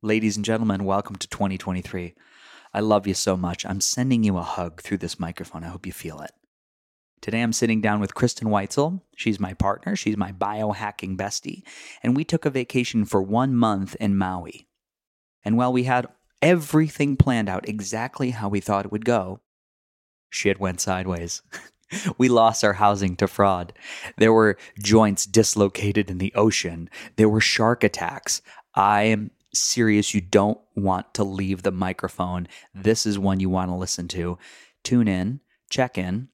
Ladies and gentlemen, welcome to 2023. I love you so much. I'm sending you a hug through this microphone. I hope you feel it. Today I'm sitting down with Kristin Weitzel. She's my partner, she's my biohacking bestie, and we took a vacation for one month in Maui. And while we had everything planned out exactly how we thought it would go, shit went sideways. we lost our housing to fraud. There were joints dislocated in the ocean. There were shark attacks. I serious. You don't want to leave the microphone. This is one you want to listen to. Tune in, check in,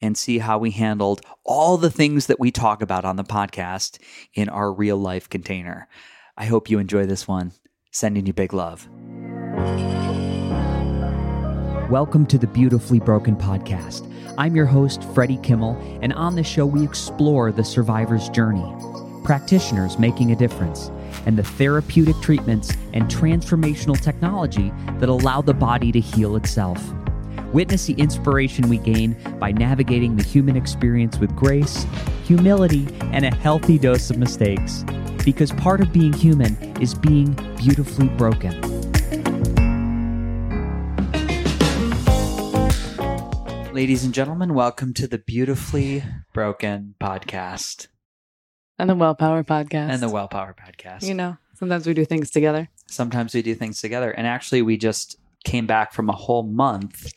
and see how we handled all the things that we talk about on the podcast in our real life container. I hope you enjoy this one. Sending you big love. Welcome to the Beautifully Broken Podcast. I'm your host, Freddie Kimmel, and on this show, we explore the survivor's journey, practitioners making a difference, and the therapeutic treatments and transformational technology that allow the body to heal itself. Witness the inspiration we gain by navigating the human experience with grace, humility, and a healthy dose of mistakes. Because part of being human is being beautifully broken. Ladies and gentlemen, welcome to the Beautifully Broken podcast And the Wellpower podcast. and the Wellpower podcast. You know, sometimes we do things together. Sometimes we do things together. And actually, we just came back from a whole month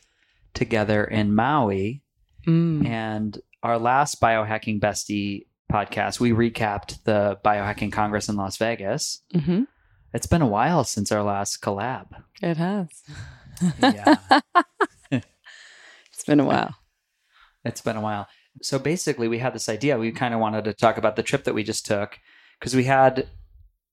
together in Maui. Mm. And our last Biohacking Bestie podcast, we recapped the Biohacking Congress in Las Vegas. hmm It's been a while since our last collab. It has. Yeah, It's been a while. it's been a while. So basically, we had this idea. We kind of wanted to talk about the trip that we just took because we had,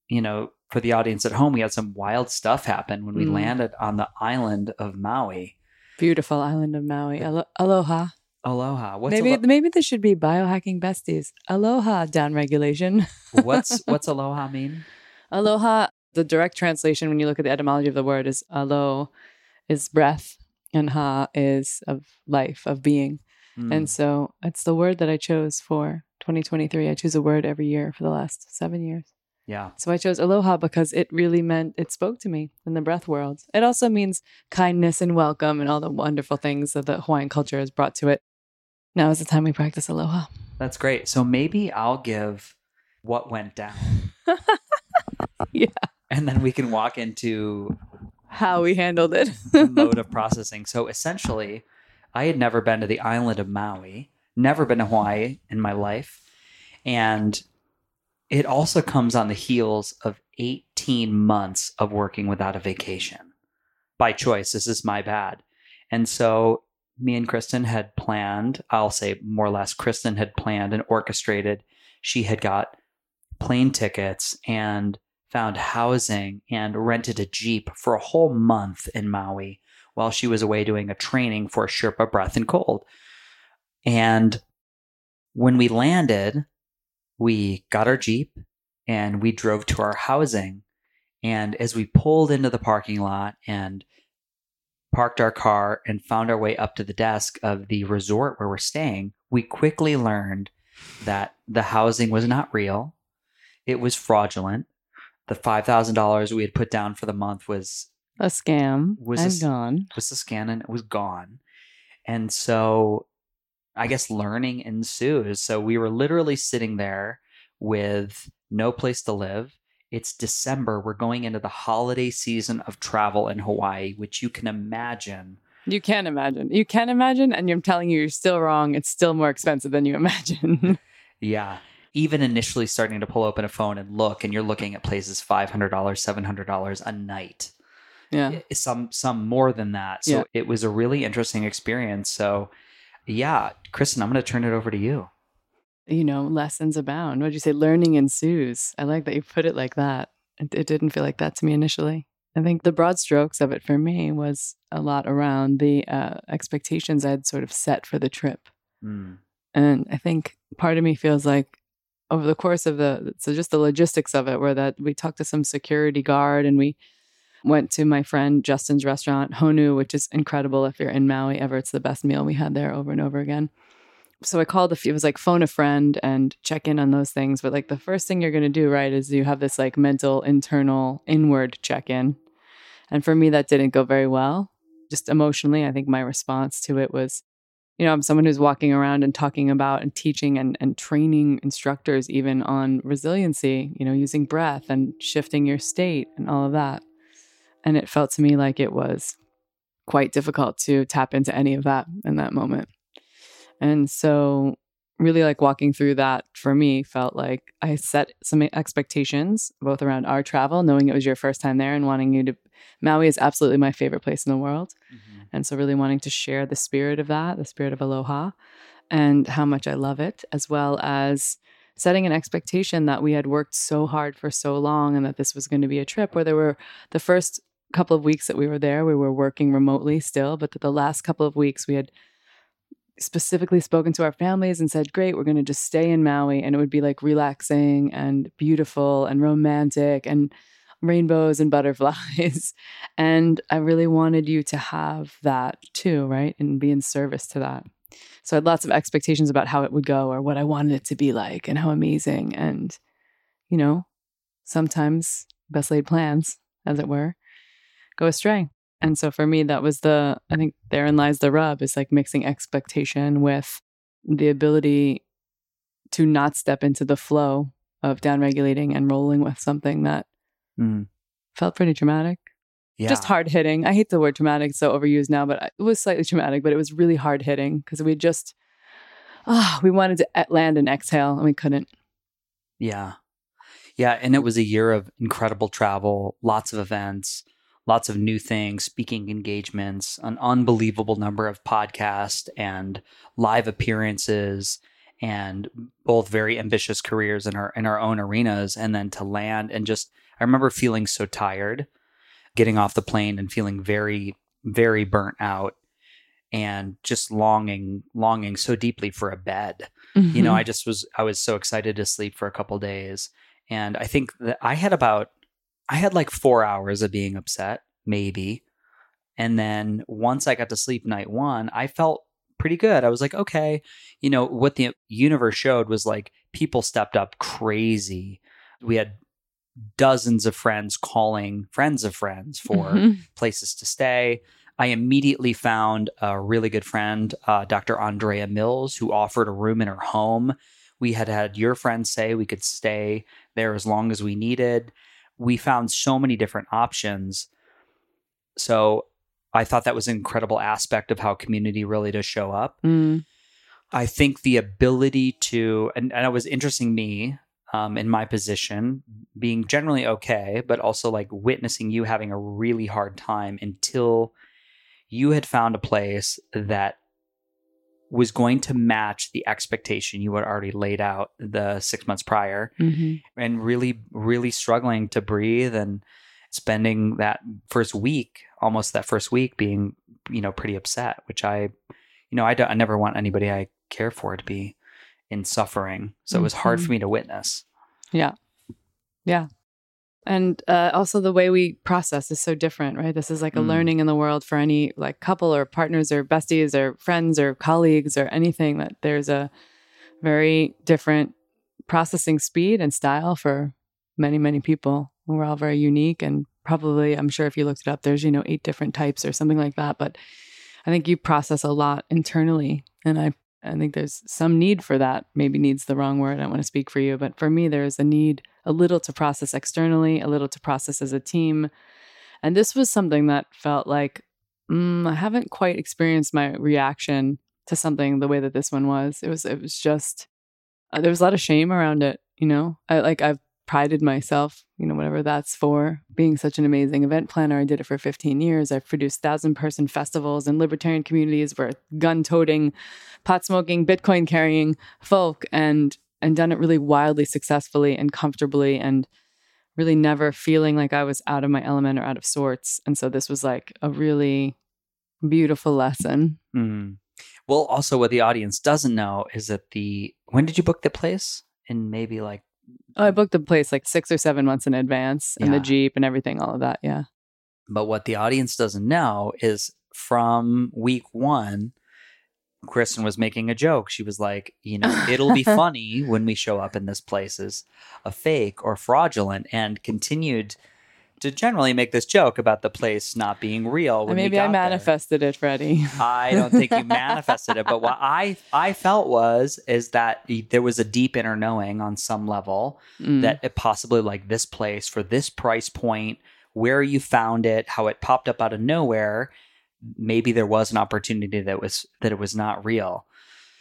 you know, for the audience at home, we had some wild stuff happen when we Mm. landed on the island of Maui. Beautiful island of Maui. Alo- aloha. Aloha. What's maybe alo- maybe this should be biohacking besties. Aloha down regulation. what's what's aloha mean? aloha. The direct translation, when you look at the etymology of the word, is alo is breath, and ha is of life, of being. And mm. so it's the word that I chose for 2023. I choose a word every year for the last seven years. yeah, So I chose aloha because it really meant it spoke to me in the breath world. It also means kindness and welcome and all the wonderful things that the Hawaiian culture has brought to it. Now is the time we practice aloha. that's great. So maybe I'll give what went down. Yeah. And then we can walk into How we handled it. the mode of processing. So essentially, I had never been to the island of Maui, never been to Hawaii in my life. And it also comes on the heels of 18 months of working without a vacation by choice. This is my bad. And so me and Kristin had planned, I'll say more or less, Kristin had planned and orchestrated. She had got plane tickets and found housing and rented a Jeep for a whole month in Maui while she was away doing a training for Sherpa Breath and Cold. And when we landed, we got our Jeep and we drove to our housing. And as we pulled into the parking lot and parked our car and found our way up to the desk of the resort where we're staying, we quickly learned that the housing was not real. It was fraudulent. The $5,000 we had put down for the month was A scam Was and this- gone. was the scam and it was gone. And so I guess learning ensues. So we were literally sitting there with no place to live. It's December. We're going into the holiday season of travel in Hawaii, which you can imagine. You can imagine. You can imagine, and I'm telling you, you're still wrong. It's still more expensive than you imagine. Yeah. Even initially starting to pull open a phone and look, and you're looking at places $500, $700 a night. Yeah. some some more than that. So Yeah. it was a really interesting experience. So yeah, Kristin, I'm going to turn it over to you. you know, lessons abound. What'd you say? Learning ensues. I like that you put it like that. It, it didn't feel like that to me initially. I think the broad strokes of it for me was a lot around the uh, expectations I'd sort of set for the trip. Mm. And I think part of me feels like over the course of the, so just the logistics of it, where that we talked to some security guard and we went to my friend Justin's restaurant, Honu, which is incredible if you're in Maui ever. It's the best meal we had there over and over again. so I called few, it was like phone a friend and check in on those things. But like the first thing you're going to do, right, is you have this like mental, internal, inward check in. And for me, that didn't go very well. Just emotionally, I think my response to it was, you know, I'm someone who's walking around and talking about and teaching and, and training instructors even on resiliency, you know, using breath and shifting your state and all of that. And it felt to me like it was quite difficult to tap into any of that in that moment. And so, really, like walking through that for me felt like I set some expectations both around our travel, knowing it was your first time there and wanting you to. Maui is absolutely my favorite place in the world. Mm-hmm. And so, really wanting to share the spirit of that, the spirit of aloha, and how much I love it, as well as setting an expectation that we had worked so hard for so long and that this was going to be a trip where there were the first couple of weeks that we were there, we were working remotely still, but the last couple of weeks we had specifically spoken to our families and said, Great, we're going to just stay in Maui. And it would be like relaxing and beautiful and romantic and rainbows and butterflies. and I really wanted you to have that too, right? And be in service to that. So I had lots of expectations about how it would go or what I wanted it to be like and how amazing. And, you know, sometimes best laid plans, as it were, go astray. And so for me, that was the, I think therein lies the rub is like mixing expectation with the ability to not step into the flow of downregulating and rolling with something that mm. felt pretty traumatic. Yeah. Just hard hitting. I hate the word traumatic, it's so overused now, but it was slightly traumatic, but it was really hard hitting because we just, oh, we wanted to land and exhale and we couldn't. Yeah. Yeah. And it was a year of incredible travel, lots of events lots of new things, speaking engagements, an unbelievable number of podcasts and live appearances and both very ambitious careers in our in our own arenas and then to land and just I remember feeling so tired getting off the plane and feeling very very burnt out and just longing longing so deeply for a bed. Mm-hmm. You know, mm-hmm. I just was I was so excited to sleep for a couple days and I think that I had about I had like four hours of being upset, maybe. And then once I got to sleep night one, I felt pretty good. I was like, okay, you know, what the universe showed was like people stepped up crazy. We had dozens of friends calling friends of friends for mm-hmm. places to stay. I immediately found a really good friend, uh, Dr. Andrea Mills, who offered a room in her home. We had had your friends say we could stay there as long as we needed we found so many different options. So I thought that was an incredible aspect of how community really does show up. Mm. I think the ability to, and, and it was interesting me um, in my position, being generally okay, but also like witnessing you having a really hard time until you had found a place that was going to match the expectation you had already laid out the six months prior mm-hmm. and really really struggling to breathe and spending that first week almost that first week being you know pretty upset which i you know i, don't, I never want anybody i care for to be in suffering so mm-hmm. it was hard for mm-hmm. me to witness yeah yeah and uh, also the way we process is so different right? This is like a mm. learning in the world for any like couple or partners or besties or friends or colleagues or anything that there's a very different processing speed and style for many many people. We're all very unique and probably i'm sure if you looked it up there's you know eight different types or something like that. But i think you process a lot internally and i I think there's some need for that. Maybe needs the wrong word. I don't want to speak for you, but for me, there's a need a little to process externally, a little to process as a team. And this was something that felt like mm, I haven't quite experienced my reaction to something the way that this one was. It was it was just uh, there was a lot of shame around it. You know, I like I've prided myself, you know, whatever that's for, being such an amazing event planner. I did it for 15 years. I've produced thousand person festivals in libertarian communities where gun toting, pot smoking, Bitcoin carrying folk and and done it really wildly successfully and comfortably and really never feeling like I was out of my element or out of sorts. And so this was like a really beautiful lesson. Mm. Well, also what the audience doesn't know is that the when did you book the place? In maybe like Oh, I booked the place like six or seven months in advance and yeah. the Jeep and everything, all of that. Yeah. But what the audience doesn't know is from week one, Kristin was making a joke. She was like, you know, it'll be funny when we show up in this place as a fake or fraudulent, and continued to generally make this joke about the place not being real. When we Maybe I got there. manifested it, Freddie. I don't think you manifested it, but what I I felt was is that there was a deep inner knowing on some level Mm. that it possibly like this place for this price point, where you found it, how it popped up out of nowhere, maybe there was an opportunity that was that it was not real.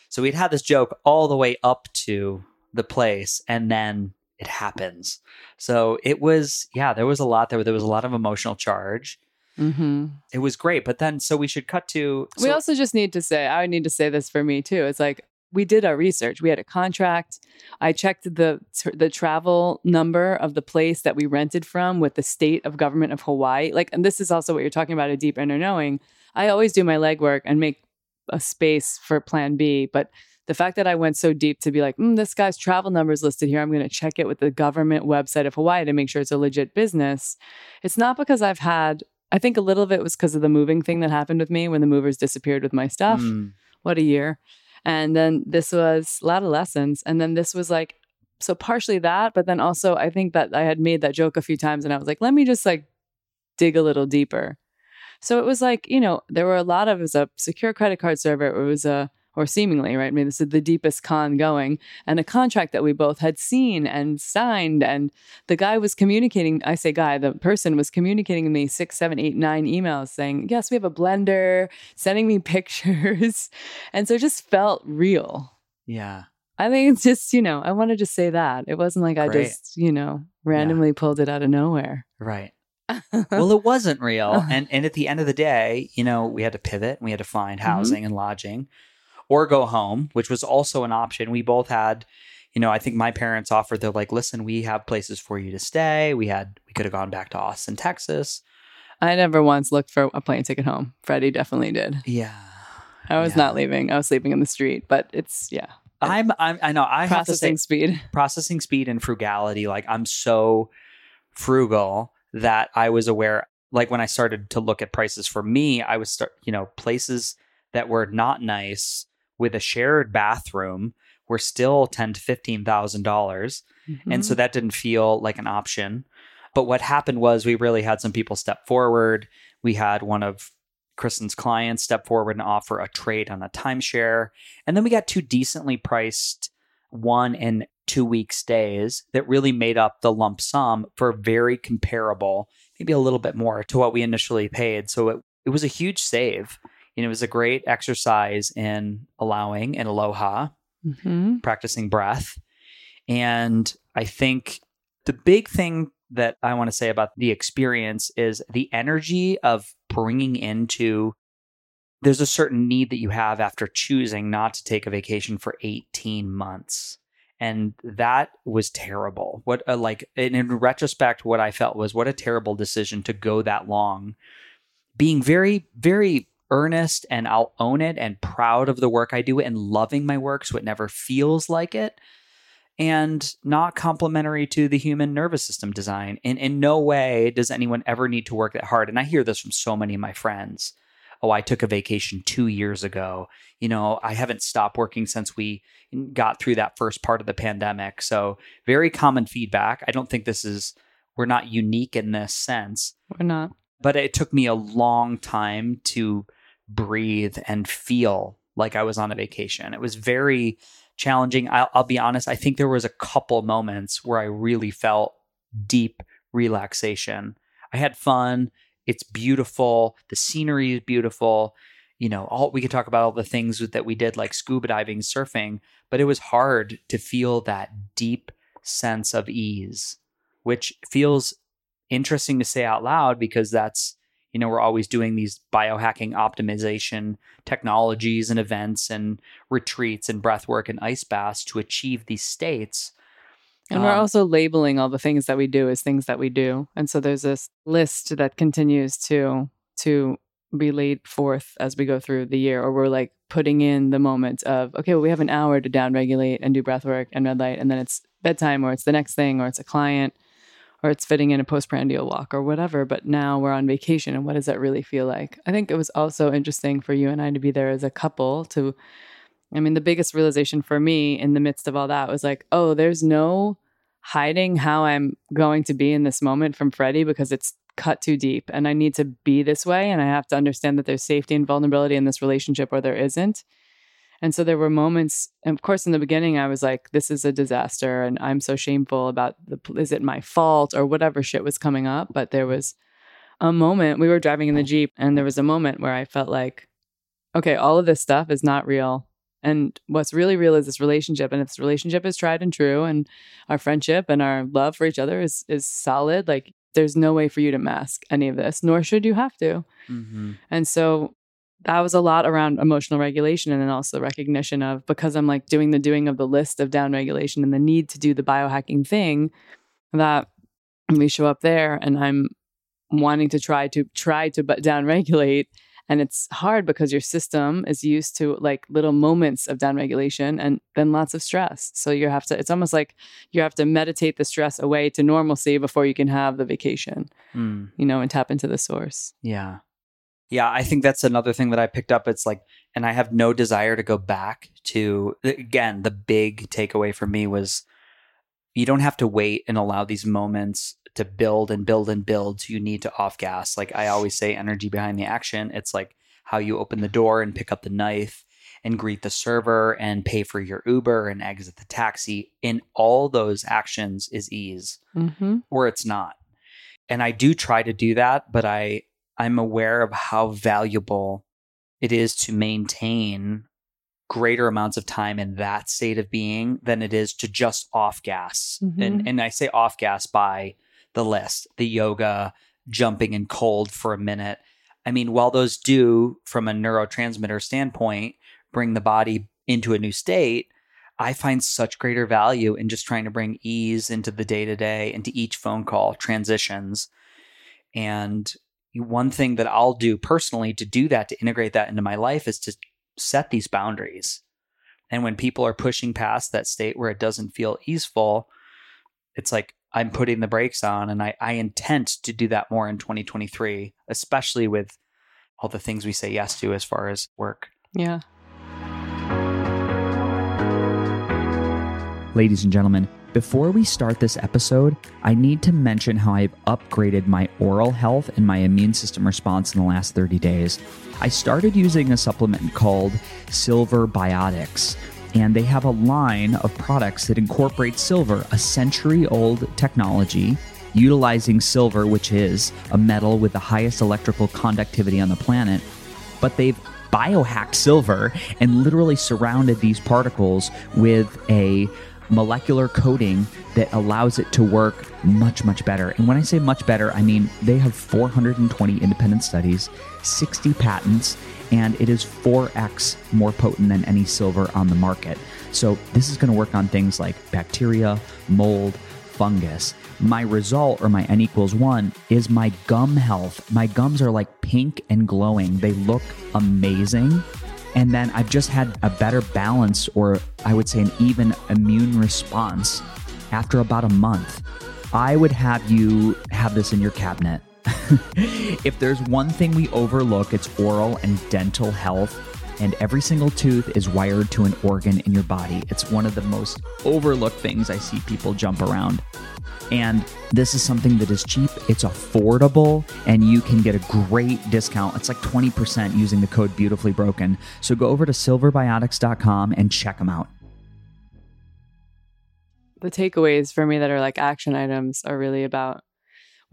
So we'd had this joke all the way up to the place, and then it happens. So it was yeah, there was a lot there. There was a lot of emotional charge. hmm It was great, but then so we should cut to. we also just need to say, I need to say this for me too. It's like we did our research. We had a contract. I checked the the travel number of the place that we rented from with the state of government of Hawaii. Like, and this is also what you're talking about a deep inner knowing. I always do my legwork and make a space for Plan B, but the fact that I went so deep to be like, mm, this guy's travel number is listed here. I'm going to check it with the government website of Hawaii to make sure it's a legit business. It's not because I've had. I think a little of it was because of the moving thing that happened with me when the movers disappeared with my stuff. Mm. What a year. And then this was a lot of lessons. And then this was like, so partially that, but then also I think that I had made that joke a few times and I was like, let me just like dig a little deeper. So it was like, you know, there were a lot of, it was a secure credit card server. It was a, or seemingly, right? I mean, this is the deepest con going, and a contract that we both had seen and signed. And the guy was communicating, I say guy, the person was communicating me six, seven, eight, nine emails saying, yes, we have a blender, sending me pictures. And so it just felt real. Yeah. I think it's just, you know, I wanted to say that. It wasn't like I Great. just, you know, randomly pulled it out of nowhere. Right. well, it wasn't real. And and at the end of the day, you know, we had to pivot. And we had to find Mm-hmm. housing and lodging or go home, which was also an option. We both had, you know, I think my parents offered they're like, "Listen, we have places for you to stay." We had we could have gone back to Austin, Texas. I never once looked for a plane ticket home. Freddie definitely did. Yeah. I was Yeah. not leaving. I was sleeping in the street, but it's, yeah, I'm, I'm I know I have to say processing speed. processing speed and frugality like i'm so frugal that i was aware like when i started to look at prices for me i was start you know places that were not nice with a shared bathroom were still ten to fifteen thousand dollars and Mm-hmm. so that didn't feel like an option but what happened was we really had some people step forward we had one of kristin's clients step forward and offer a trade on a timeshare and then we got two decently priced one and two week stays that really made up the lump sum for very comparable, maybe a little bit more to what we initially paid. So it, it was a huge save. And it was a great exercise in allowing and aloha, Mhm. practicing breath. And I think the big thing that I want to say about the experience is the energy of bringing into there's a certain need that you have after choosing not to take a vacation for 18 months and that was terrible what a, like and in retrospect what i felt was what a terrible decision to go that long being very very earnest and i'll own it and proud of the work i do and loving my work so it never feels like it and not complementary to the human nervous system design and in no way does anyone ever need to work that hard and i hear this from so many of my friends oh, I took a vacation two years ago. You know, I haven't stopped working since we got through that first part of the pandemic. So, very common feedback. I don't think this is, we're not unique in this sense, We're not. but it took me a long time to breathe and feel like I was on a vacation. It was very challenging. I'll, I'll be honest, I think there was a couple moments where I really felt deep relaxation. I had fun it's beautiful the scenery is beautiful you know all we could talk about all the things that we did like scuba diving surfing but it was hard to feel that deep sense of ease which feels interesting to say out loud because that's you know we're always doing these biohacking optimization technologies and events and retreats and breath work and ice baths to achieve these states And we're Um, also labeling all the things that we do as things that we do. And so there's this list that continues to to be laid forth as we go through the year, or we're like putting in the moment of, okay, well, we have an hour to downregulate and do breath work and red light, and then it's bedtime, or it's the next thing, or it's a client, or it's fitting in a postprandial walk or whatever. But now we're on vacation, and what does that really feel like? I think it was also interesting for you and I to be there as a couple to. I mean, the biggest realization for me in the midst of all that was like, oh, there's no hiding how I'm going to be in this moment from Freddie because it's cut too deep and I need to be this way. And I have to understand that there's safety and vulnerability in this relationship or there isn't. And so there were moments, of course, in the beginning, I was like, this is a disaster. And I'm so shameful about the, is it my fault or whatever shit was coming up. But there was a moment, we were driving in the Jeep, and there was a moment where I felt like, okay, all of this stuff is not real. And what's really real is this relationship. And if this relationship is tried and true, and our friendship and our love for each other is is solid, like there's no way for you to mask any of this, nor should you have to. Mm-hmm. And so that was a lot around emotional regulation and then also recognition of because I'm like doing the doing of the list of down regulation and the need to do the biohacking thing that we show up there and I'm wanting to try to try to but down regulate and it's hard because your system is used to like little moments of down regulation and then lots of stress. So you have to it's almost like you have to meditate the stress away to normalcy before you can have the vacation mm. you know and tap into the source. Yeah yeah, I think that's another thing that I picked up. It's like, and I have no desire to go back to, again, the big takeaway for me was you don't have to wait and allow these moments to build and build and build. You need to off gas. Like I always say, energy behind the action. It's like how you open the door and pick up the knife and greet the server and pay for your Uber and exit the taxi. In all those actions is ease, mm-hmm. or it's not. And I do try to do that, but I I'm aware of how valuable it is to maintain greater amounts of time in that state of being than it is to just off gas. Mm-hmm. And and I say off gas by the list, the yoga, jumping in cold for a minute. I mean, while those do from a neurotransmitter standpoint bring the body into a new state, I find such greater value in just trying to bring ease into the day to day, into each phone call, transitions. And one thing that I'll do personally to do that, to integrate that into my life, is to set these boundaries. And when people are pushing past that state where it doesn't feel easeful, it's like I'm putting the brakes on. And I, I intend to do that more in 2023, especially with all the things we say yes to as far as work. Yeah. Ladies and gentlemen, before we start this episode, I need to mention how I've upgraded my oral health and my immune system response in the last 30 days. I started using a supplement called Silver Biotics, and they have a line of products that incorporate silver, a century old technology, utilizing silver, which is a metal with the highest electrical conductivity on the planet. But they've biohacked silver and literally surrounded these particles with a molecular coating that allows it to work much, much better. And when I say much better, I mean they have 420 independent studies, 60 patents, and it is 4x more potent than any silver on the market. So this is going to work on things like bacteria, mold, fungus. My result, or my N equals one, is my gum health. My gums are like pink and glowing. They look amazing and then I've just had a better balance, or I would say an even immune response after about a month. I would have you have this in your cabinet. if there's one thing we overlook, it's oral and dental health. And every single tooth is wired to an organ in your body. It's one of the most overlooked things I see people jump around. And this is something that is cheap, it's affordable, and you can get a great discount. It's like 20% using the code beautifully broken. So go over to silverbiotics.com and check them out. The takeaways for me that are like action items are really about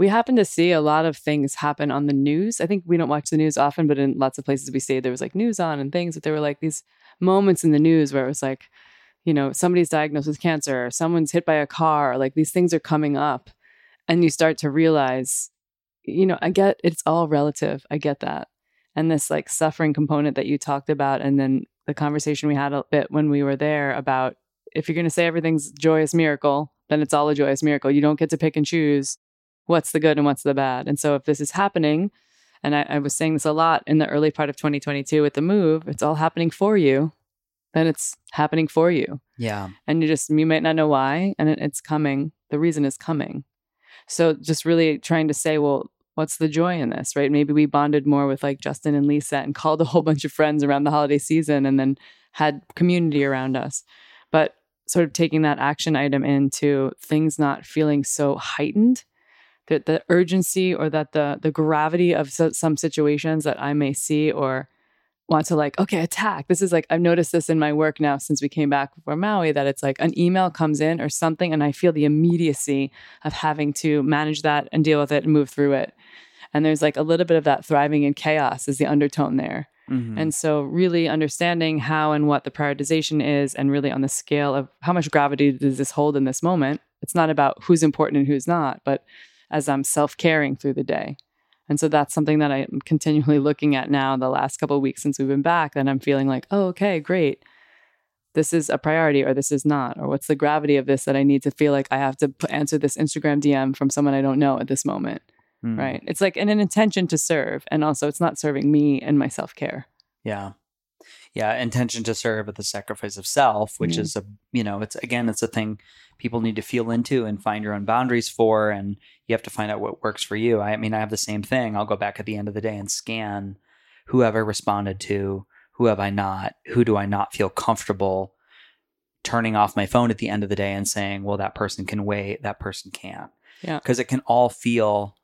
we happen to see a lot of things happen on the news. I think we don't watch the news often, but in lots of places we see there was like news on and things, but there were like these moments in the news where it was like, you know, somebody's diagnosed with cancer, or someone's hit by a car, like these things are coming up. And you start to realize, you know, I get it's all relative. I get that. And this like suffering component that you talked about, and then the conversation we had a bit when we were there about if you're going to say everything's joyous miracle, then it's all a joyous miracle. You don't get to pick and choose what's the good and what's the bad. And so if this is happening, and I, I was saying this a lot in the early part of 2022 with the move, it's all happening for you then it's happening for you. Yeah. And you just, you might not know why, and it, it's coming. The reason is coming. So just really trying to say, well, what's the joy in this, right? Maybe we bonded more with like Justin and Lisa and called a whole bunch of friends around the holiday season and then had community around us. But sort of taking that action item into things not feeling so heightened that the urgency or that the the gravity of so, some situations that I may see or want to like okay attack. This is like i've noticed this in my work now since we came back from maui that it's like an email comes in or something and i feel the immediacy of having to manage that and deal with it and move through it. And there's like a little bit of that thriving in chaos is the undertone there. Mhm. and so really understanding how and what the prioritization is and really on the scale of how much gravity does this hold in this moment it's not about who's important and who's not but as i'm self-caring through the day and so that's something that I'm continually looking at now the last couple of weeks since we've been back that I'm feeling like, oh, okay, great. This is a priority or this is not. Or what's the gravity of this that I need to feel like I have to answer this Instagram DM from someone I don't know at this moment. Mm. Right. It's like an, an intention to serve. And also, it's not serving me and my self care. Yeah. Yeah. Intention to serve at the sacrifice of self, which Yeah. is a, you know, it's again, it's a thing people need to feel into and find your own boundaries for. And you have to find out what works for you. I mean, I have the same thing. I'll go back at the end of the day and scan who have I responded to, who have I not, who do I not feel comfortable turning off my phone at the end of the day and saying, well, that person can wait, that person can't. Yeah. Because it can all feel,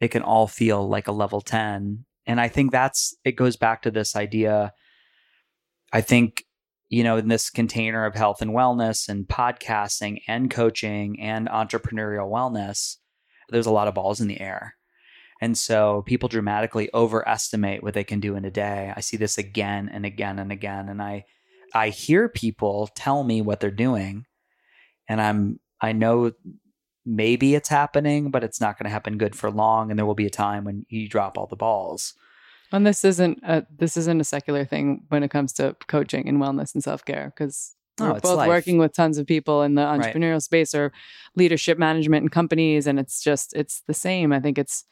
it can all feel like a level 10. And I think that's, it goes back to this idea. I think, you know, in this container of health and wellness and podcasting and coaching and entrepreneurial wellness, there's a lot of balls in the air. And so people dramatically overestimate what they can do in a day. I see this again and again and again. And I, I hear people tell me what they're doing and I'm, I know maybe it's happening, but it's not going to happen good for long. And there will be a time when you drop all the balls. And this isn't a, this isn't a secular thing when it comes to coaching and wellness and self care because we're Oh, both life. working with tons of people in the Right. entrepreneurial space or leadership management and companies, and it's just it's the same. I think it's,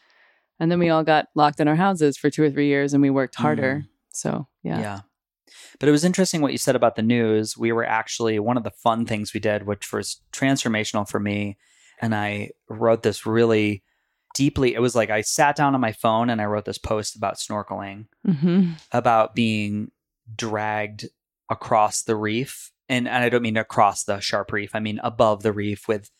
and then we all got locked in our houses for two or three years, and we worked harder. Mm. So yeah, Yeah. But it was interesting what you said about the news. We were actually one of the fun things we did, which was transformational for me. And I wrote this really deeply. It was like I sat down on my phone and I wrote this post about snorkeling, hmm about being dragged across the reef. And, and I don't mean across the sharp reef, I mean above the reef with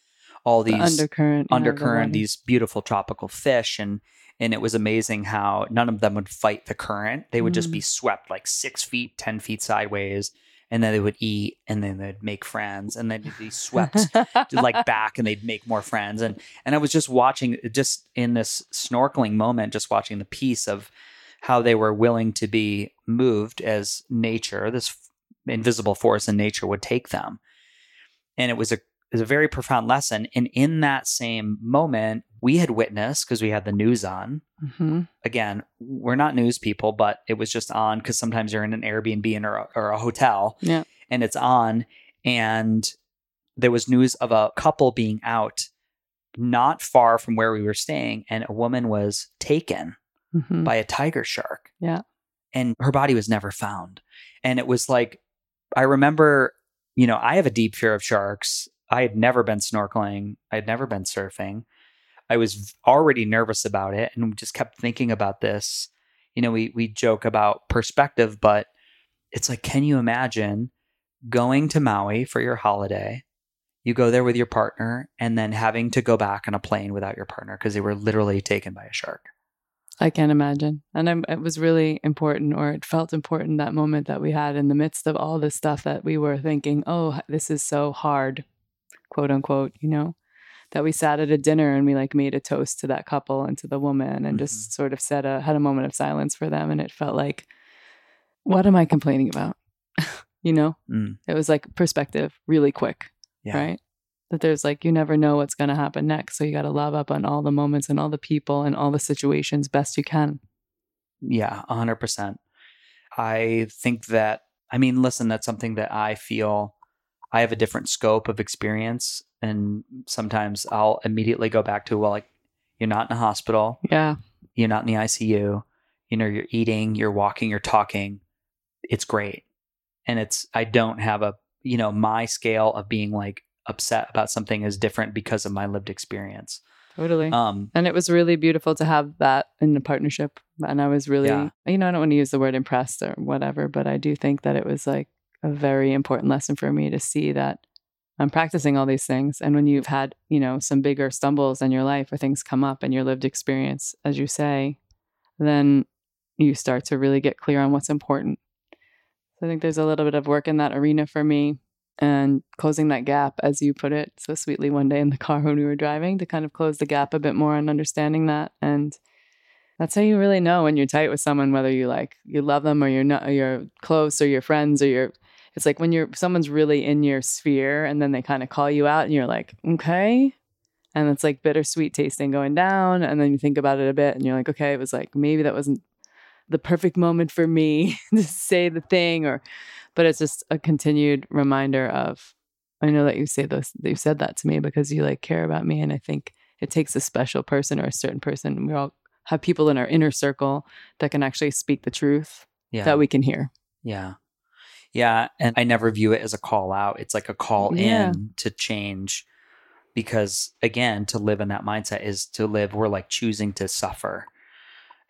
all the these undercurrent, yeah, the undercurrent, these beautiful tropical fish, and and it was amazing how none of them would fight the current. They would just Mm. be swept like six feet, ten feet sideways, and then they would eat, and then they'd make friends, and then they'd be swept like back, and they'd make more friends. And and I was just watching, just in this snorkeling moment, just watching the piece of how they were willing to be moved as nature, this invisible force in nature, would take them. And it was a was a very profound lesson. And in that same moment, we had witnessed because we had the news on. Mhm. Again, we're not news people, but it was just on because sometimes you're in an Airbnb or, a- or a hotel Yeah. and it's on. And there was news of a couple being out not far from where we were staying, and a woman was taken Mhm. by a tiger shark. Yeah. And her body was never found. And it was like, I remember, you know, I have a deep fear of sharks. I had never been snorkeling, I had never been surfing. I was already nervous about it and just kept thinking about this. You know, we, we joke about perspective, but it's like, can you imagine going to Maui for your holiday? You go there with your partner and then having to go back on a plane without your partner because they were literally taken by a shark. I can't imagine. And I'm, it was really important, or it felt important that moment that we had in the midst of all this stuff that we were thinking, oh, this is so hard, quote unquote, you know, that we sat at a dinner and we like made a toast to that couple and to the woman and just sort of said a, had a moment of silence for them. And it felt like, what am I complaining about? you know, Mm. it was like perspective really quick, Yeah. right? That there's like, you never know what's going to happen next. So you got to love up on all the moments and all the people and all the situations best you can. Yeah, 100%. I think that, I mean, listen, that's something that I feel I have a different scope of experience. And sometimes I'll immediately go back to, well, like, you're not in a hospital, Yeah. you're not in the ICU, you know, you're eating, you're walking, you're talking. It's great. And it's, I don't have a, you know, my scale of being like upset about something is different because of my lived experience. Totally. Um, and it was really beautiful to have that in a partnership. And I was really, Yeah. you know, I don't want to use the word impressed or whatever, but I do think that it was like a very important lesson for me to see that I'm practicing all these things. And when you've had, you know, some bigger stumbles in your life or things come up in your lived experience, as you say, then you start to really get clear on what's important. So I think there's a little bit of work in that arena for me and closing that gap, as you put it so sweetly one day in the car when we were driving, to kind of close the gap a bit more on understanding that. And that's how you really know when you're tight with someone, whether you like you love them or you're not, or you're close or you're friends or you're. It's like when you're someone's really in your sphere and then they kind of call you out and you're like, okay. And it's like bittersweet tasting going down. And then you think about it a bit and you're like, okay, it was like maybe that wasn't the perfect moment for me to say the thing or but it's just a continued reminder of I know that you say those that you said that to me because you like care about me and I think it takes a special person or a certain person. We all have people in our inner circle that can actually speak the truth yeah. that we can hear. Yeah. Yeah. And I never view it as a call out. It's like a call Yeah. in to change because, again, to live in that mindset is to live, we're like choosing to suffer.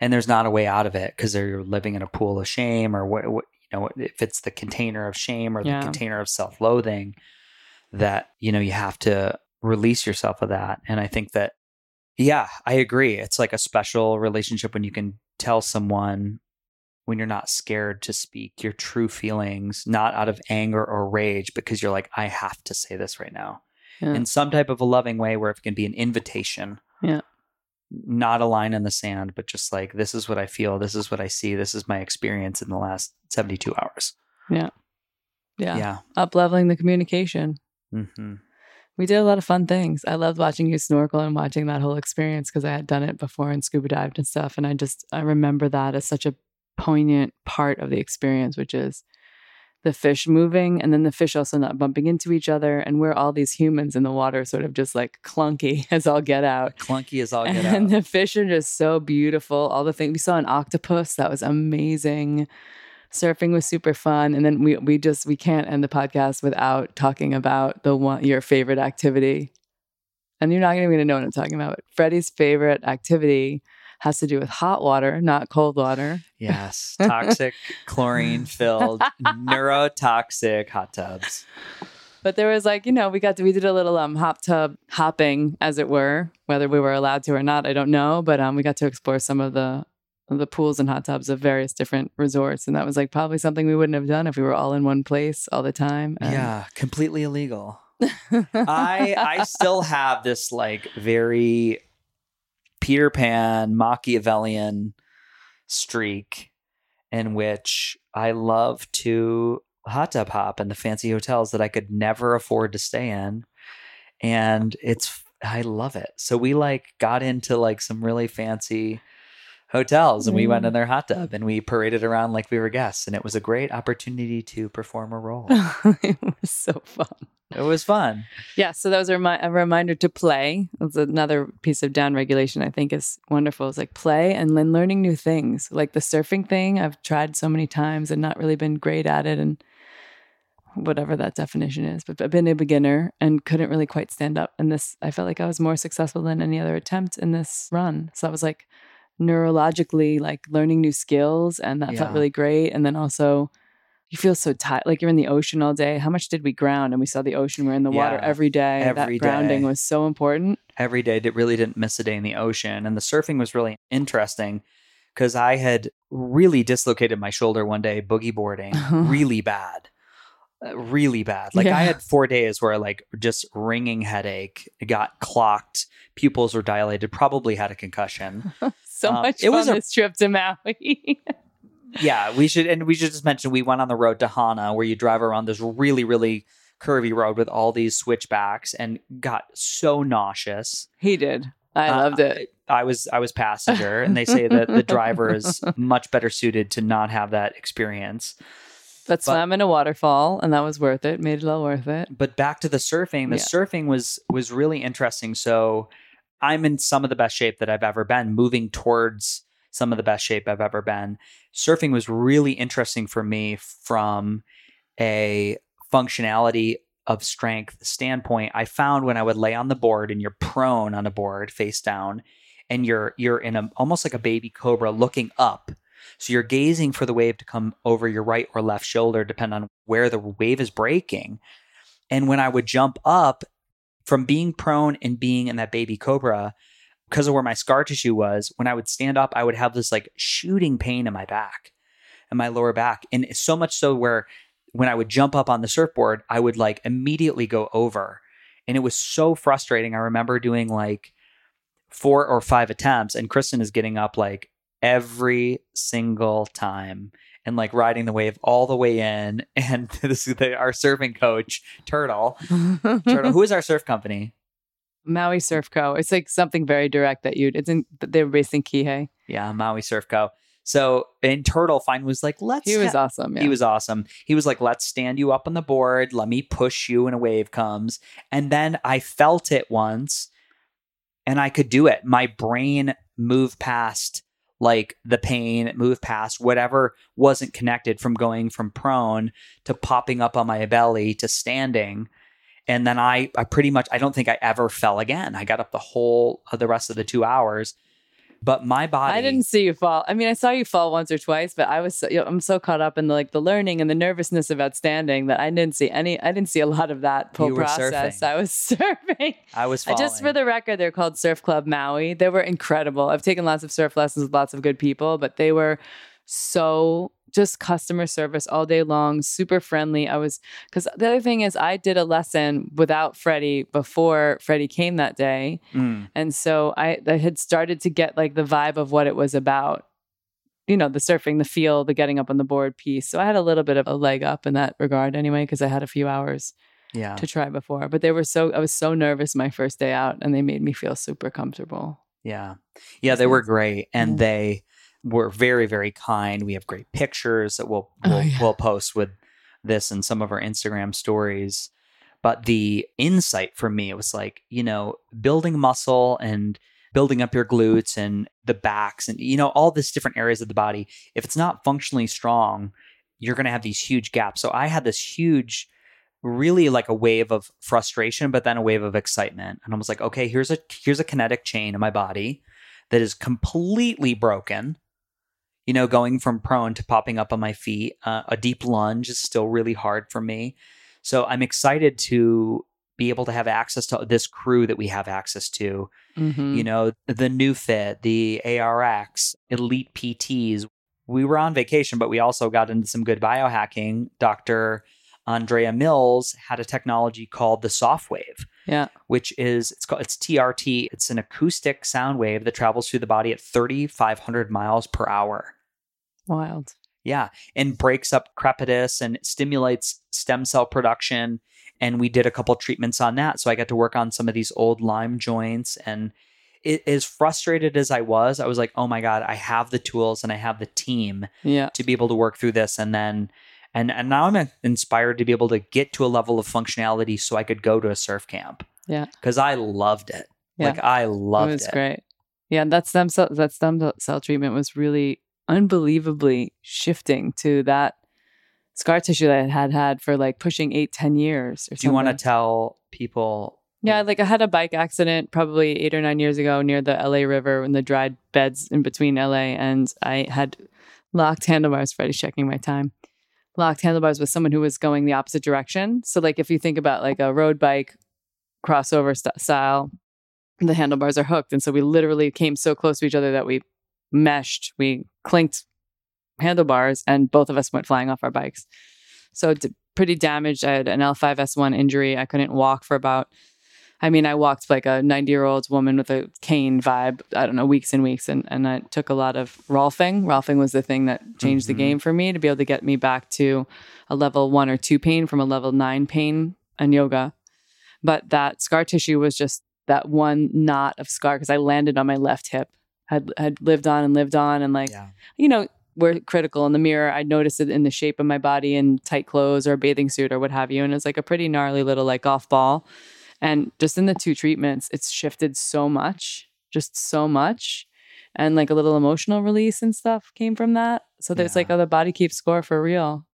And there's not a way out of it because you're living in a pool of shame or what, what, you know, if it's the container of shame or the Yeah. container of self loathing that, you know, you have to release yourself of that. And I think that, yeah, I agree. It's like a special relationship when you can tell someone when you're not scared to speak your true feelings, not out of anger or rage, because you're like, I have to say this right now Yeah. in some type of a loving way where it can be an invitation. Yeah. Not a line in the sand, but just like, this is what I feel. This is what I see. This is my experience in the last 72 hours. yeah. Yeah. Yeah. Up leveling the communication. hmm We did a lot of fun things. I loved watching you snorkel and watching that whole experience because I had done it before and scuba dived and stuff. And I just, I remember that as such a poignant part of the experience, which is the fish moving and then the fish also not bumping into each other. And we're all these humans in the water, sort of just like clunky as all get out. Clunky as all get and out. And the fish are just so beautiful. All the things we saw an octopus that was amazing. Surfing was super fun, and then we we just we can't end the podcast without talking about the one your favorite activity. And you're not even going to know what I'm talking about. But Freddie's favorite activity has to do with hot water, not cold water. Yes. Toxic, chlorine filled, neurotoxic hot tubs. But there was like, you know, we got to, we did a little um hop tub hopping, as it were, whether we were allowed to or not, I don't know. But um, we got to explore some of the the pools and hot tubs of various different resorts, and that was like probably something we wouldn't have done if we were all in one place all the time. And- Yeah. Completely illegal. I I still have this like very Peter Pan Machiavellian streak in which I love to hot tub hop in the fancy hotels that I could never afford to stay in. And it's I love it. So we like got into like some really fancy hotels and we went Mm. in their hot tub and we paraded around like we were guests and it was a great opportunity to perform a role. it was so fun. it was fun. Yeah, so that was a, remi- a reminder to play. That's another piece of down regulation I think is wonderful. It's like play and then learning new things. Like the surfing thing, I've tried so many times and not really been great at it and whatever that definition is, but I've been a beginner and couldn't really quite stand up. And this, I felt like I was more successful than any other attempt in this run. So I was like neurologically like learning new skills and that felt really great. And then also, you feel so tired, like you're in the ocean all day. How much did we ground? And we saw the ocean. We're in the water Yeah, every day. every that grounding day. was so important. every day that really didn't miss a day in the ocean. And the surfing was really interesting because I had really dislocated my shoulder one day boogie boarding really bad. Really bad. Like Yeah. I had four days where like just ringing headache, got clocked, pupils were dilated, probably had a concussion. so Um, much it fun was a- this trip to Maui. yeah, we should, and we should just mention we went on the road to Hana where you drive around this really, really curvy road with all these switchbacks and got so nauseous. he did. I Uh, loved it. I was I was passenger, and they say that the driver is much better suited to not have that experience. But swam in a waterfall, and that was worth it. Made it all worth it. But back to the surfing, the Yeah. surfing was was really interesting. So I'm in some of the best shape that I've ever been, moving towards some of the best shape I've ever been. Surfing was really interesting for me from a functionality of strength standpoint, I found when I would lay on the board and you're prone on a board face down and you're you're in a almost like a baby cobra looking up. So you're gazing for the wave to come over your right or left shoulder depending on where the wave is breaking. And when I would jump up from being prone and being in that baby cobra because of where my scar tissue was, when I would stand up, I would have this like shooting pain in my back and my lower back. And so much so where when I would jump up on the surfboard, I would like immediately go over. And it was so frustrating. I remember doing like four or five attempts, and Kristin is getting up like every single time and like riding the wave all the way in. And this is the, our surfing coach, Turtle. Turtle, who is our surf company? Maui Surf Co. It's like something very direct that you'd. It's in. They were based in Kihei. Yeah, Maui Surf Co. So and Turtle Fine was like, let's. He was ha- awesome. Yeah. He was awesome. He was like, let's stand you up on the board. Let me push you when a wave comes. And then I felt it once and I could do it. My brain moved past like the pain, move past whatever wasn't connected from going from prone to popping up on my belly to standing. And then I, I pretty much, I don't think I ever fell again. I got up the whole of the rest of the two hours. But my body, I didn't see you fall. I mean, I saw you fall once or twice, but I was so, you know, I'm so caught up in the like the learning and the nervousness about standing that I didn't see any. I didn't see a lot of that whole process. surfing. I was surfing. I was I just for the record, they're called Surf Club Maui. They were incredible. I've taken lots of surf lessons with lots of good people, but they were so just customer service all day long, super friendly. I was because the other thing is I did a lesson without Freddie before Freddie came that day. Mm, And so I, I had started to get like the vibe of what it was about. You know, the surfing, the feel, the getting up on the board piece. So I had a little bit of a leg up in that regard anyway, because I had a few hours yeah. to try before. But they were so, I was so nervous my first day out and they made me feel super comfortable. Yeah. Yeah, they were great and Yeah. they were very very kind. We have great pictures that we'll Oh, we'll, yeah. we'll post with this and some of our Instagram stories. But the insight for me it was like, you know, building muscle and building up your glutes and the backs and you know all these different areas of the body. If it's not functionally strong, you're going to have these huge gaps. So I had this huge really like a wave of frustration but then a wave of excitement and i was like okay here's a here's a kinetic chain in my body that is completely broken you know going from prone to popping up on my feet uh, a deep lunge is still really hard for me. So i'm excited to be able to have access to this crew that we have access to. Mhm. you know the new fit the arx elite pts we were on vacation but we also got into some good biohacking. Dr andrea mills had a technology called the Softwave yeah. which is it's called it's trt it's an acoustic sound wave that travels through the body at 3500 miles per hour Wild. yeah, and breaks up crepitus and stimulates stem cell production. And we did a couple treatments on that. So I got to work on some of these old Lyme joints. And it, as frustrated as I was, I was like, oh my God, I have the tools and I have the team Yeah. to be able to work through this. And then, and, and now I'm uh, inspired to be able to get to a level of functionality so I could go to a surf camp. Yeah. Cause I loved it. Yeah. Like I loved it was it. great. Yeah, and that stem cell that stem cell treatment was really unbelievably shifting to that scar tissue that I had had for like pushing eight, ten years or Do you want to tell people? Yeah, like I had a bike accident probably eight or nine years ago near the LA River in the dried beds in between LA, and I had locked handlebars. Freddie's checking my time. Locked handlebars with someone who was going the opposite direction. So, like, if you think about like a road bike crossover st- style, the handlebars are hooked, and so we literally came so close to each other that we meshed. We clinked handlebars, and both of us went flying off our bikes. So, d- pretty damaged. I had an L5S1 injury. I couldn't walk for about I mean, I walked like a 90 year old woman with a cane vibe, I don't know, weeks and weeks. And, and I took a lot of Rolfing. Rolfing was the thing that changed Mhm. the game for me to be able to get me back to a level one or two pain from a level nine pain and yoga. But that scar tissue was just that one knot of scar because I landed on my left hip, had, had lived on and lived on. And like, Yeah. you know, we're critical in the mirror. I noticed it in the shape of my body in tight clothes or a bathing suit or what have you. And it's like a pretty gnarly little like golf ball. And just in the two treatments, it's shifted so much, just so much. And like a little emotional release and stuff came from that. So there's Yeah. like, oh, the body keeps score for real.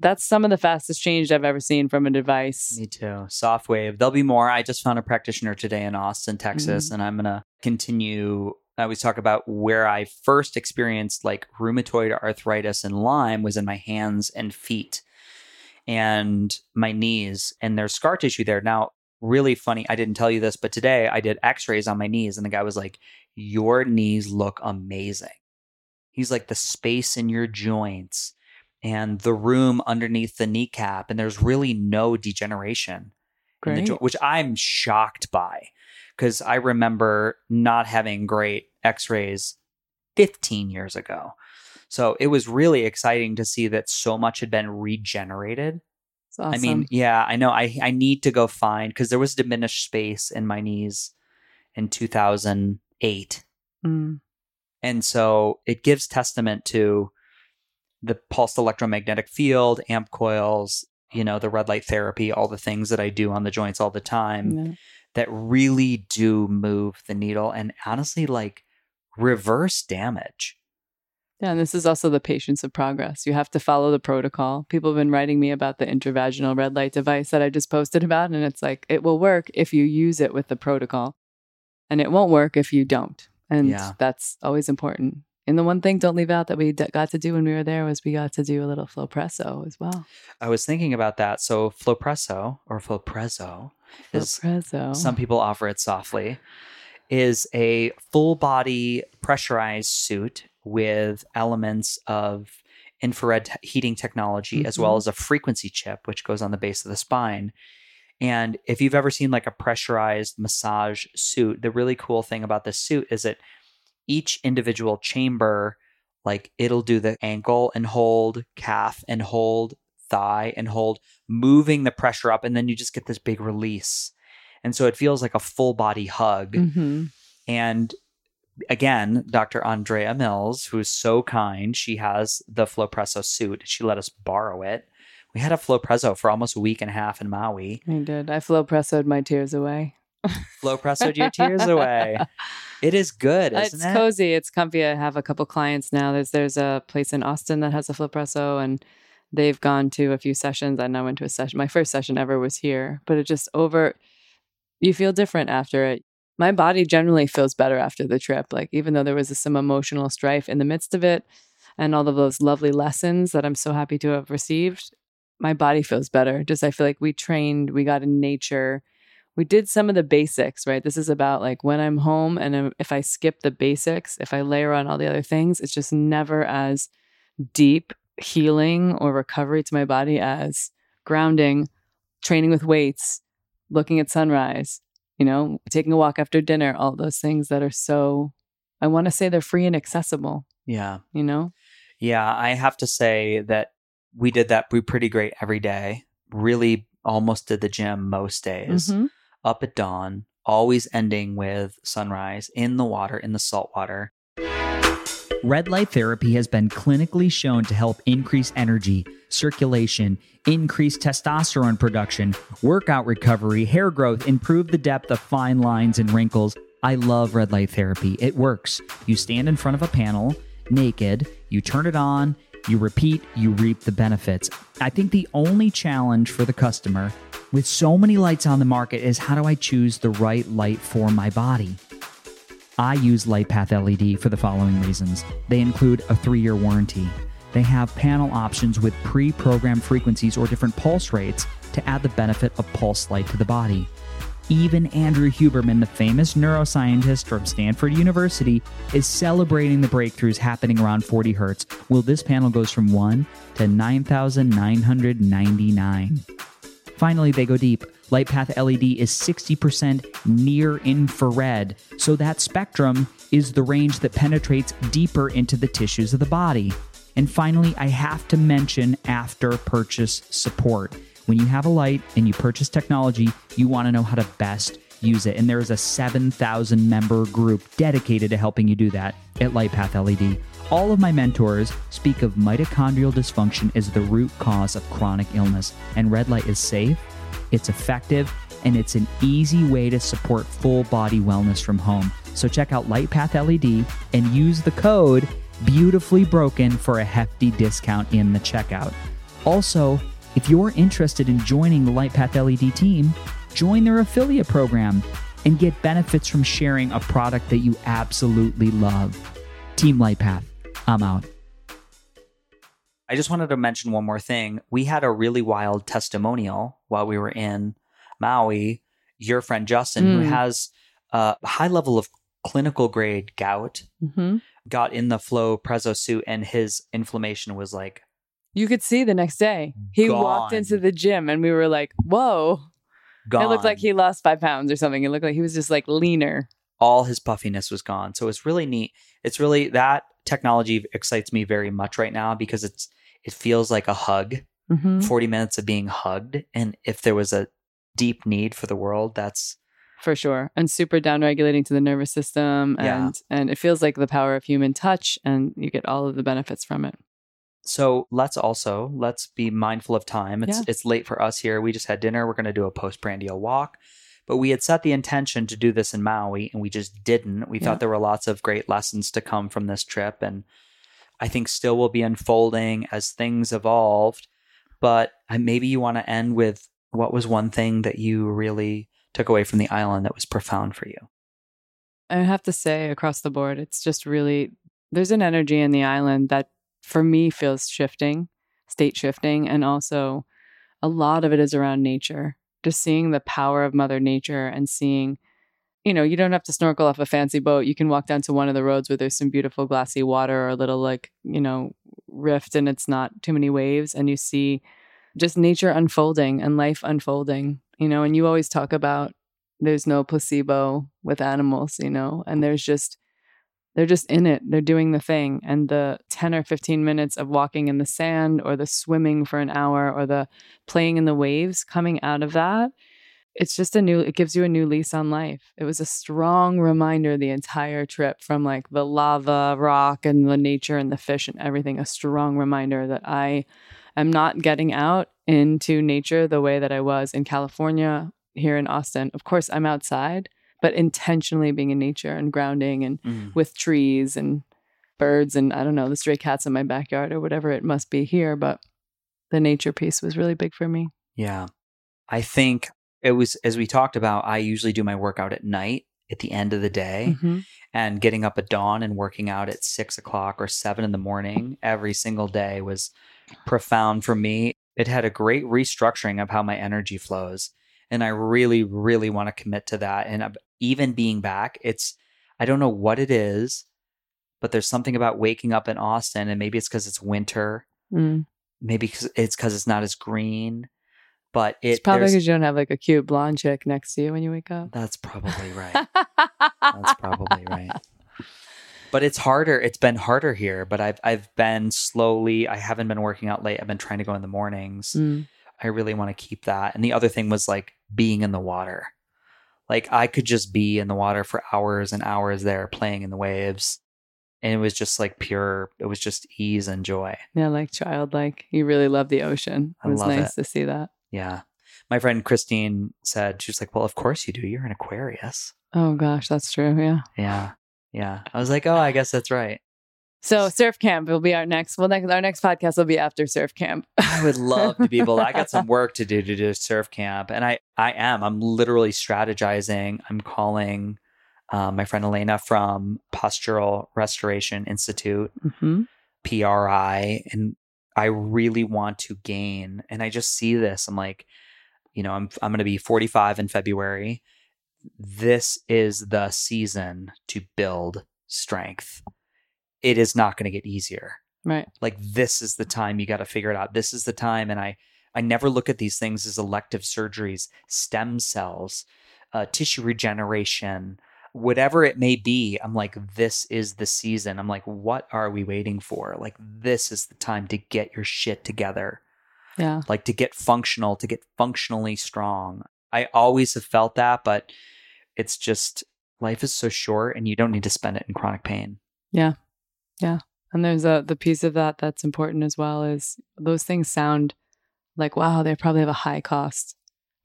that's some of the fastest change I've ever seen from a device. Me too. Softwave. There'll be more. I just found a practitioner today in Austin, Texas, Mhm. and I'm gonna continue. I always talk about where I first experienced like rheumatoid arthritis and Lyme was in my hands and feet and my knees, and there's scar tissue there. Now, really funny, I didn't tell you this, but today I did x rays on my knees, and the guy was like, Your knees look amazing. He's like, The space in your joints and the room underneath the kneecap, and there's really no degeneration in the Great. joint, which I'm shocked by because I remember not having great x rays 15 years ago. So it was really exciting to see that so much had been regenerated. Awesome. I mean, yeah, I know. I, I need to go find because there was diminished space in my knees in 2008. Mm. And so it gives testament to the pulsed electromagnetic field, AmpCoils, you know, the red light therapy, all the things that I do on the joints all the time Yeah. That really do move the needle and honestly like reverse damage. Yeah, and this is also the patience of progress. You have to follow the protocol. People have been writing me about the intravaginal red light device that I just posted about, and it's like it will work if you use it with the protocol, and it won't work if you don't. And Yeah. that's always important. And the one thing, don't leave out that we d- got to do when we were there was we got to do a little Flowpresso as well. I was thinking about that. So Flowpresso or Flowpresso, is some people offer it softly, is a full body pressurized suit with elements of infrared heating technology as well Mhm. as a frequency chip, which goes on the base of the spine. And if you've ever seen like a pressurized massage suit, the really cool thing about this suit is that each individual chamber, like it'll do the ankle and hold, calf and hold, thigh and hold, moving the pressure up, and then you just get this big release. And so it feels like a full body hug. hmm And again, Dr. Andrea Mills, who's so kind, she has the Flowpresso suit. She let us borrow it. We had a Flowpresso for almost a week and a half in Maui. I did. I Flowpressoed my tears away. Flowpressoed your tears away. It is good, uh, isn't it's it? cozy. It's comfy. I have a couple clients now. There's there's a place in Austin that has a Flowpresso, and they've gone to a few sessions. And I went to a session. My first session ever was here, but it just over. You feel different after it. My body generally feels better after the trip. Like even though there was some emotional strife in the midst of it, and all of those lovely lessons that I'm so happy to have received, my body feels better. Just I feel like we trained, we got in nature we did some of the basics, right? This is about like when I'm home and if I skip the basics, if I layer on all the other things, it's just never as deep healing or recovery to my body as grounding, training with weights, looking at sunrise, you know, taking a walk after dinner, all those things that are so, I want to say they're free and accessible, Yeah. you know? Yeah. I have to say that we did that we pretty great every day. Really almost did the gym most days. Mhm. Up at dawn, always ending with sunrise in the water, in the salt water. Red light therapy has been clinically shown to help increase energy, circulation, increase testosterone production, workout recovery, hair growth, improve the depth of fine lines and wrinkles. I love red light therapy. It works. You stand in front of a panel, naked, you turn it on, you repeat, you reap the benefits. I think the only challenge for the customer with so many lights on the market is how do I choose the right light for my body? I use LightPath LED for the following reasons. They include a three year warranty. They have panel options with pre programmed frequencies or different pulse rates to add the benefit of pulse light to the body. Even Andrew Huberman, the famous neuroscientist from Stanford University, is celebrating the breakthroughs happening around 40 hertz. Well, this panel goes from 1 to 9,999. Finally, they go deep. LightPath LED is 60% near infrared, so that spectrum is the range that penetrates deeper into the tissues of the body. And finally, I have to mention after purchase support. When you have a light and you purchase technology, you want to know how to best use it. And there is a 7,000 member group dedicated to helping you do that at LightPath LED. All of my mentors speak of mitochondrial dysfunction as the root cause of chronic illness, and red light is safe, it's effective, and it's an easy way to support full body wellness from home. So check out LightPath LED and use the code beautifully broken for a hefty discount in the checkout. Also, if you're interested in joining the Lightpath LED team, join their affiliate program and get benefits from sharing a product that you absolutely love. Team Lightpath, I'm out. I just wanted to mention one more thing. We had a really wild testimonial while we were in Maui. Your friend Justin, who Mm. has a high level of clinical grade gout, hmm got in the Flowpresso suit and his inflammation was like You could see the next day. He walked into the gym and we were like, whoa. gone. It looked like he lost five pounds or something. It looked like he was just like leaner. all his puffiness was gone. So it's really neat. It's really that technology excites me very much right now because it's it feels like a hug. hmm 40 minutes of being hugged and if there was a deep need for the world, that's For sure. And super downregulating to the nervous system. Yeah. And and it feels like the power of human touch and you get all of the benefits from it. So let's also let's be mindful of time. It's Yeah. it's late for us here. We just had dinner. We're going to do a post prandial walk, but we had set the intention to do this in Maui, and we just didn't. We Yeah. thought there were lots of great lessons to come from this trip, and I think still will be unfolding as things evolved. But uh, maybe you want to end with what was one thing that you really took away from the island that was profound for you. I have to say, across the board, it's just really there's an energy in the island that for me feels shifting, state shifting, and also a lot of it is around nature. Just seeing the power of Mother Nature and seeing, you know, you don't have to snorkel off a fancy boat. You can walk down to one of the roads where there's some beautiful glassy water or a little like, you know, rift and it's not too many waves. And you see just nature unfolding and life unfolding, you know, and you always talk about there's no placebo with animals, you know, and there's just they're just in it. They're doing the thing. And the 10 or 15 minutes of walking in the sand or the swimming for an hour or the playing in the waves coming out of that, it's just a new, it gives you a new lease on life. It was a strong reminder the entire trip from like the lava, rock, and the nature and the fish and everything. A strong reminder that I am not getting out into nature the way that I was in California, here in Austin. Of course, I'm outside, but intentionally being in nature and grounding and Mm. with trees and birds and I don't know, the stray cats in my backyard or whatever it must be here. But the nature piece was really big for me. Yeah. I think it was, as we talked about, I usually do my workout at night at the end of the day Mhm. and getting up at dawn and working out at six o'clock or seven in the morning every single day was profound for me. It had a great restructuring of how my energy flows. And I really, really want to commit to that. And even being back, it's, I don't know what it is, but there's something about waking up in Austin, and maybe it's because it's winter Mm. maybe 'cause it's because it's not as green but it It's probably because you don't have like a cute blonde chick next to you when you wake up. that's probably right that's probably right but it's harder it's been harder here but i've i've been slowly i haven't been working out late i've been trying to go in the mornings Mm. I really want to keep that and the other thing was like being in the water like i could just be in the water for hours and hours there playing in the waves and it was just like pure it was just ease and joy Yeah, like childlike. You really love the ocean. It was nice it. to see that. Yeah. My friend Christine said, she was like, Well, of course you do. You're an Aquarius. Oh gosh, that's true. Yeah. Yeah. Yeah. I was like, Oh, I guess that's right. So surf camp will be our next. Well, next our next podcast will be after surf camp. I would love to be able to, I got some work to do to do surf camp. And I, I am. I'm literally strategizing. I'm calling uh, my friend Elena from Postural Restoration Institute, hmm PRI, and I really want to gain. And I just see this. I'm like, you know, I'm I'm going to be 45 in February. This is the season to build strength. It is not going to get easier. Right. Like this is the time you got to figure it out. This is the time, and I I never look at these things as elective surgeries, stem cells, uh, tissue regeneration, whatever it may be. I'm like, this is the season. I'm like, what are we waiting for? Like, this is the time to get your shit together, Yeah. like to get functional, to get functionally strong. I always have felt that, but it's just life is so short and you don't need to spend it in chronic pain. And there's a the piece of that that's important as well is those things sound like wow they probably have a high cost,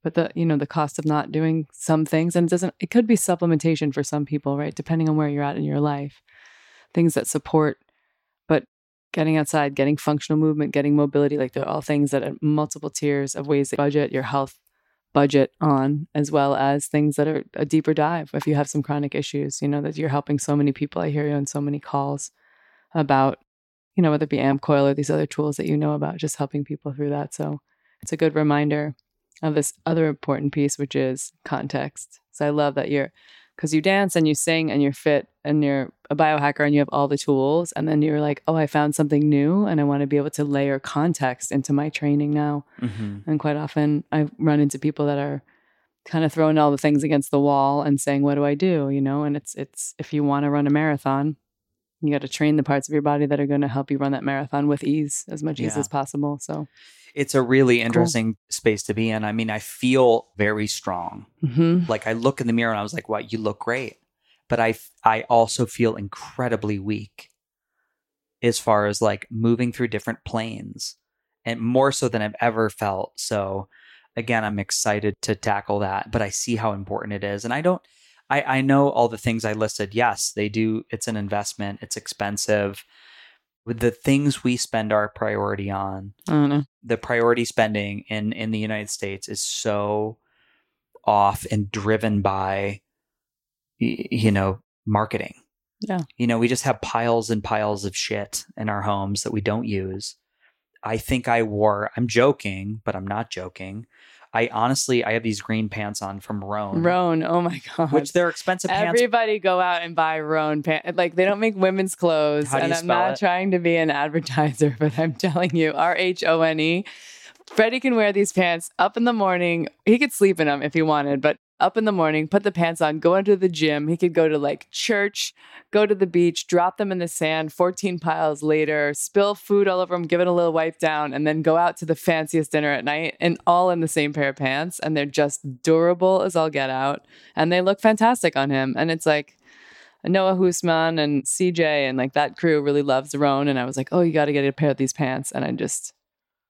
but the you know the cost of not doing some things and it doesn't it could be supplementation for some people right depending on where you're at in your life, things that support, but getting outside, getting functional movement, getting mobility. Like they're all things that are multiple tiers of ways to budget your health budget on, as well as things that are a deeper dive. If you have some chronic issues, you know, that you're helping so many people. I hear you on so many calls about, you know, whether it be AmpCoil or these other tools that you know about, just helping people through that. So it's a good reminder of this other important piece, which is context. So I love that you're because you dance and you sing and you're fit and you're a biohacker and you have all the tools. And then you're like, oh, I found something new and I want to be able to layer context into my training now. Mm-hmm. And quite often I run into people that are kind of throwing all the things against the wall and saying, what do I do? You know, and it's, it's, if you want to run a marathon, you got to train the parts of your body that are going to help you run that marathon with ease, as much ease as possible. So, It's a really interesting space to be in. I mean, I feel very strong. mhm. Like I look in the mirror and I was like, "Wow, you look great," but I I also feel incredibly weak as far as like moving through different planes, and more so than I've ever felt. So again, I'm excited to tackle that, but I see how important it is, and I don't. I, I know all the things I listed. Yes, they do. It's an investment. It's expensive. With the things we spend our priority on, know. the priority spending in in the United States is so off and driven by you know marketing. Yeah. You know, we just have piles and piles of shit in our homes that we don't use. I think I wore I'm joking, but I'm not joking. I honestly I have these green pants on from Rhone. Rhone, oh my God. Which they're expensive pants. Everybody go out and buy Rhone pants. Like they don't make women's clothes. How do and I'm not it? trying to be an advertiser, but I'm telling you, R H O N E. Freddie can wear these pants up in the morning. He could sleep in them if he wanted, but up in the morning, put the pants on, go into the gym. He could go to like church, go to the beach, drop them in the sand 14 piles later, spill food all over them, give it a little wipe down, and then go out to the fanciest dinner at night and all in the same pair of pants. And they're just durable as all get out. And they look fantastic on him. And it's like, Noah Husman and CJ and like that crew really loves Rhone. And I was like, oh, you got to get a pair of these pants. And I just,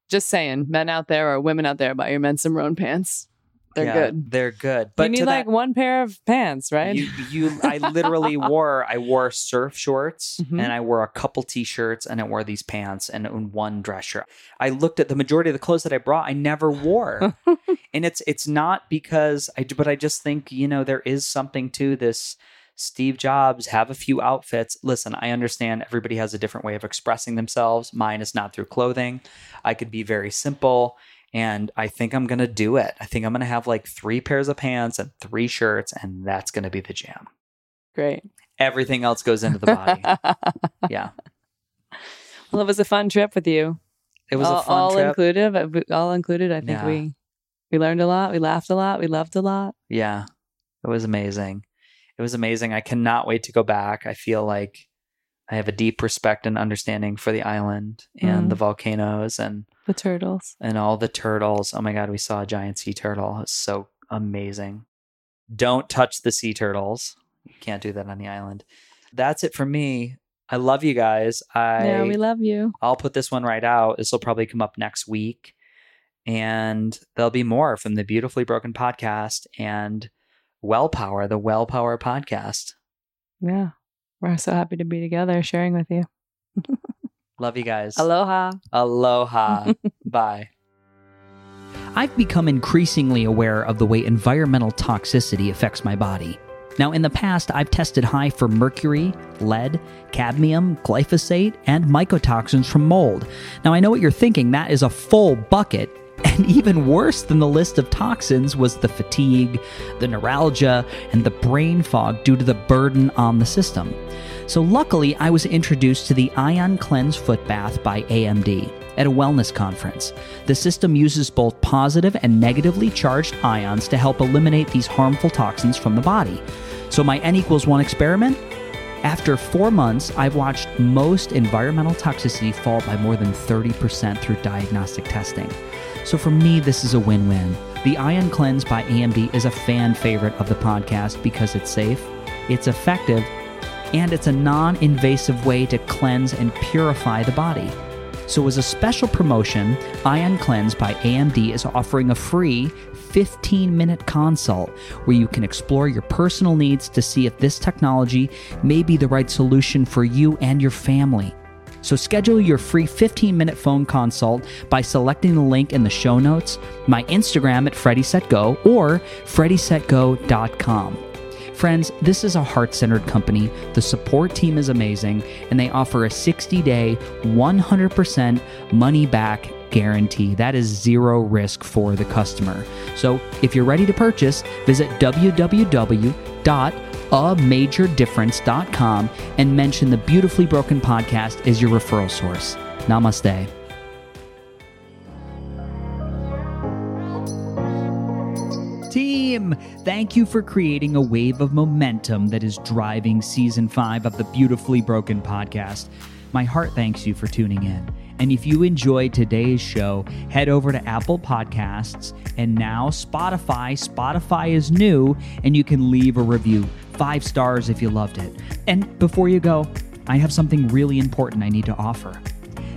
just saying, men out there or women out there, buy your men some Rhone pants. They're Yeah, good. They're good. But you need like that- one pair of pants, right? You, you, I literally wore, I wore surf shorts Mhm. and I wore a couple t-shirts and I wore these pants and, and one dress shirt. I looked at the majority of the clothes that I brought, I never wore. and it's, it's not because I, but I just think, you know, there is something to this Steve Jobs have a few outfits. Listen, I understand everybody has a different way of expressing themselves. Mine is not through clothing. I could be very simple and I think I'm going to do it. I think I'm going to have like three pairs of pants and three shirts and that's going to be the jam. Great. Everything else goes into the body. yeah. well, it was a fun trip with you. It was all, a fun trip. all trip. included. uh, All included. I think Yeah. we we learned a lot. We laughed a lot. We loved a lot. Yeah. It was amazing. It was amazing. I cannot wait to go back. I feel like I have a deep respect and understanding for the island and Mm. the volcanoes and The turtles. and all the turtles. Oh my god, we saw a giant sea turtle. It's so amazing. Don't touch the sea turtles. You can't do that on the island. That's it for me. I love you guys. I yeah, we love you. I'll put this one right out. This will probably come up next week. And there'll be more from the Beautifully Broken podcast and Wellpower, the Wellpower podcast. Yeah, we're so happy to be together, sharing with you. Love you guys. Aloha. Aloha. Bye. I've become increasingly aware of the way environmental toxicity affects my body. Now, in the past, I've tested high for mercury, lead, cadmium, glyphosate, and mycotoxins from mold. Now, I know what you're thinking that is a full bucket. And even worse than the list of toxins was the fatigue, the neuralgia, and the brain fog due to the burden on the system. So, luckily, I was introduced to the Ion Cleanse Foot Bath by AMD at a wellness conference. The system uses both positive and negatively charged ions to help eliminate these harmful toxins from the body. So, my N equals 1 experiment? After four months, I've watched most environmental toxicity fall by more than 30% through diagnostic testing. So for me, this is a win win. The Ion Cleanse by AMD is a fan favorite of the podcast because it's safe, it's effective, and it's a non invasive way to cleanse and purify the body. So, as a special promotion, Ion Cleanse by AMD is offering a free 15 minute consult where you can explore your personal needs to see if this technology may be the right solution for you and your family. So schedule your free 15 minute phone consult by selecting the link in the show notes, my Instagram at FreddySetGo, or FreddySetGo.com. Friends, this is a heart centered company. The support team is amazing, and they offer a 60 day, 100% money back guarantee. That is zero risk for the customer. So if you're ready to purchase, visit www.amajordifference.com and mention the Beautifully Broken podcast as your referral source. Namaste. Thank you for creating a wave of momentum that is driving season five of the Beautifully Broken podcast. My heart thanks you for tuning in. And if you enjoyed today's show, head over to Apple Podcasts and now Spotify. Spotify is new, and you can leave a review. Five stars if you loved it. And before you go, I have something really important I need to offer.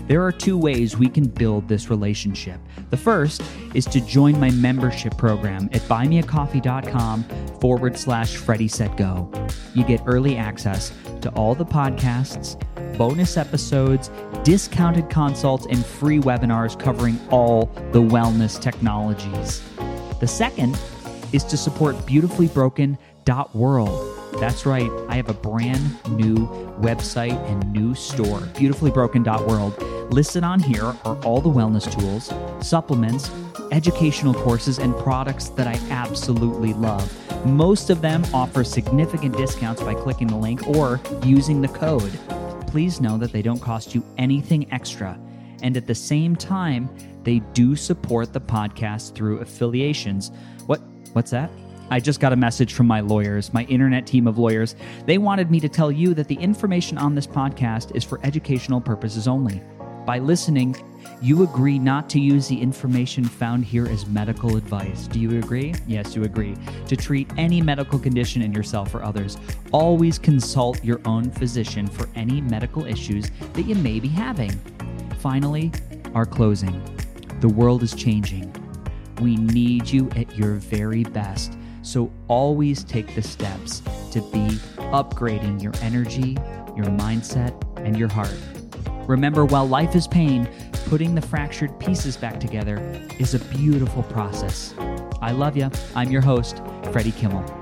There are two ways we can build this relationship. The first is to join my membership program at buymeacoffee.com forward slash Freddy Set Go. You get early access to all the podcasts, bonus episodes, discounted consults, and free webinars covering all the wellness technologies. The second is to support beautifully.broken.world. That's right, I have a brand new website and new store, beautifully.broken.world. Listed on here are all the wellness tools, supplements, educational courses, and products that I absolutely love. Most of them offer significant discounts by clicking the link or using the code. Please know that they don't cost you anything extra. And at the same time, they do support the podcast through affiliations. What what's that? I just got a message from my lawyers, my internet team of lawyers. They wanted me to tell you that the information on this podcast is for educational purposes only. By listening, you agree not to use the information found here as medical advice. Do you agree? Yes, you agree. To treat any medical condition in yourself or others, always consult your own physician for any medical issues that you may be having. Finally, our closing. The world is changing. We need you at your very best. So always take the steps to be upgrading your energy, your mindset, and your heart. Remember, while life is pain, putting the fractured pieces back together is a beautiful process. I love you. I'm your host, Freddie Kimmel.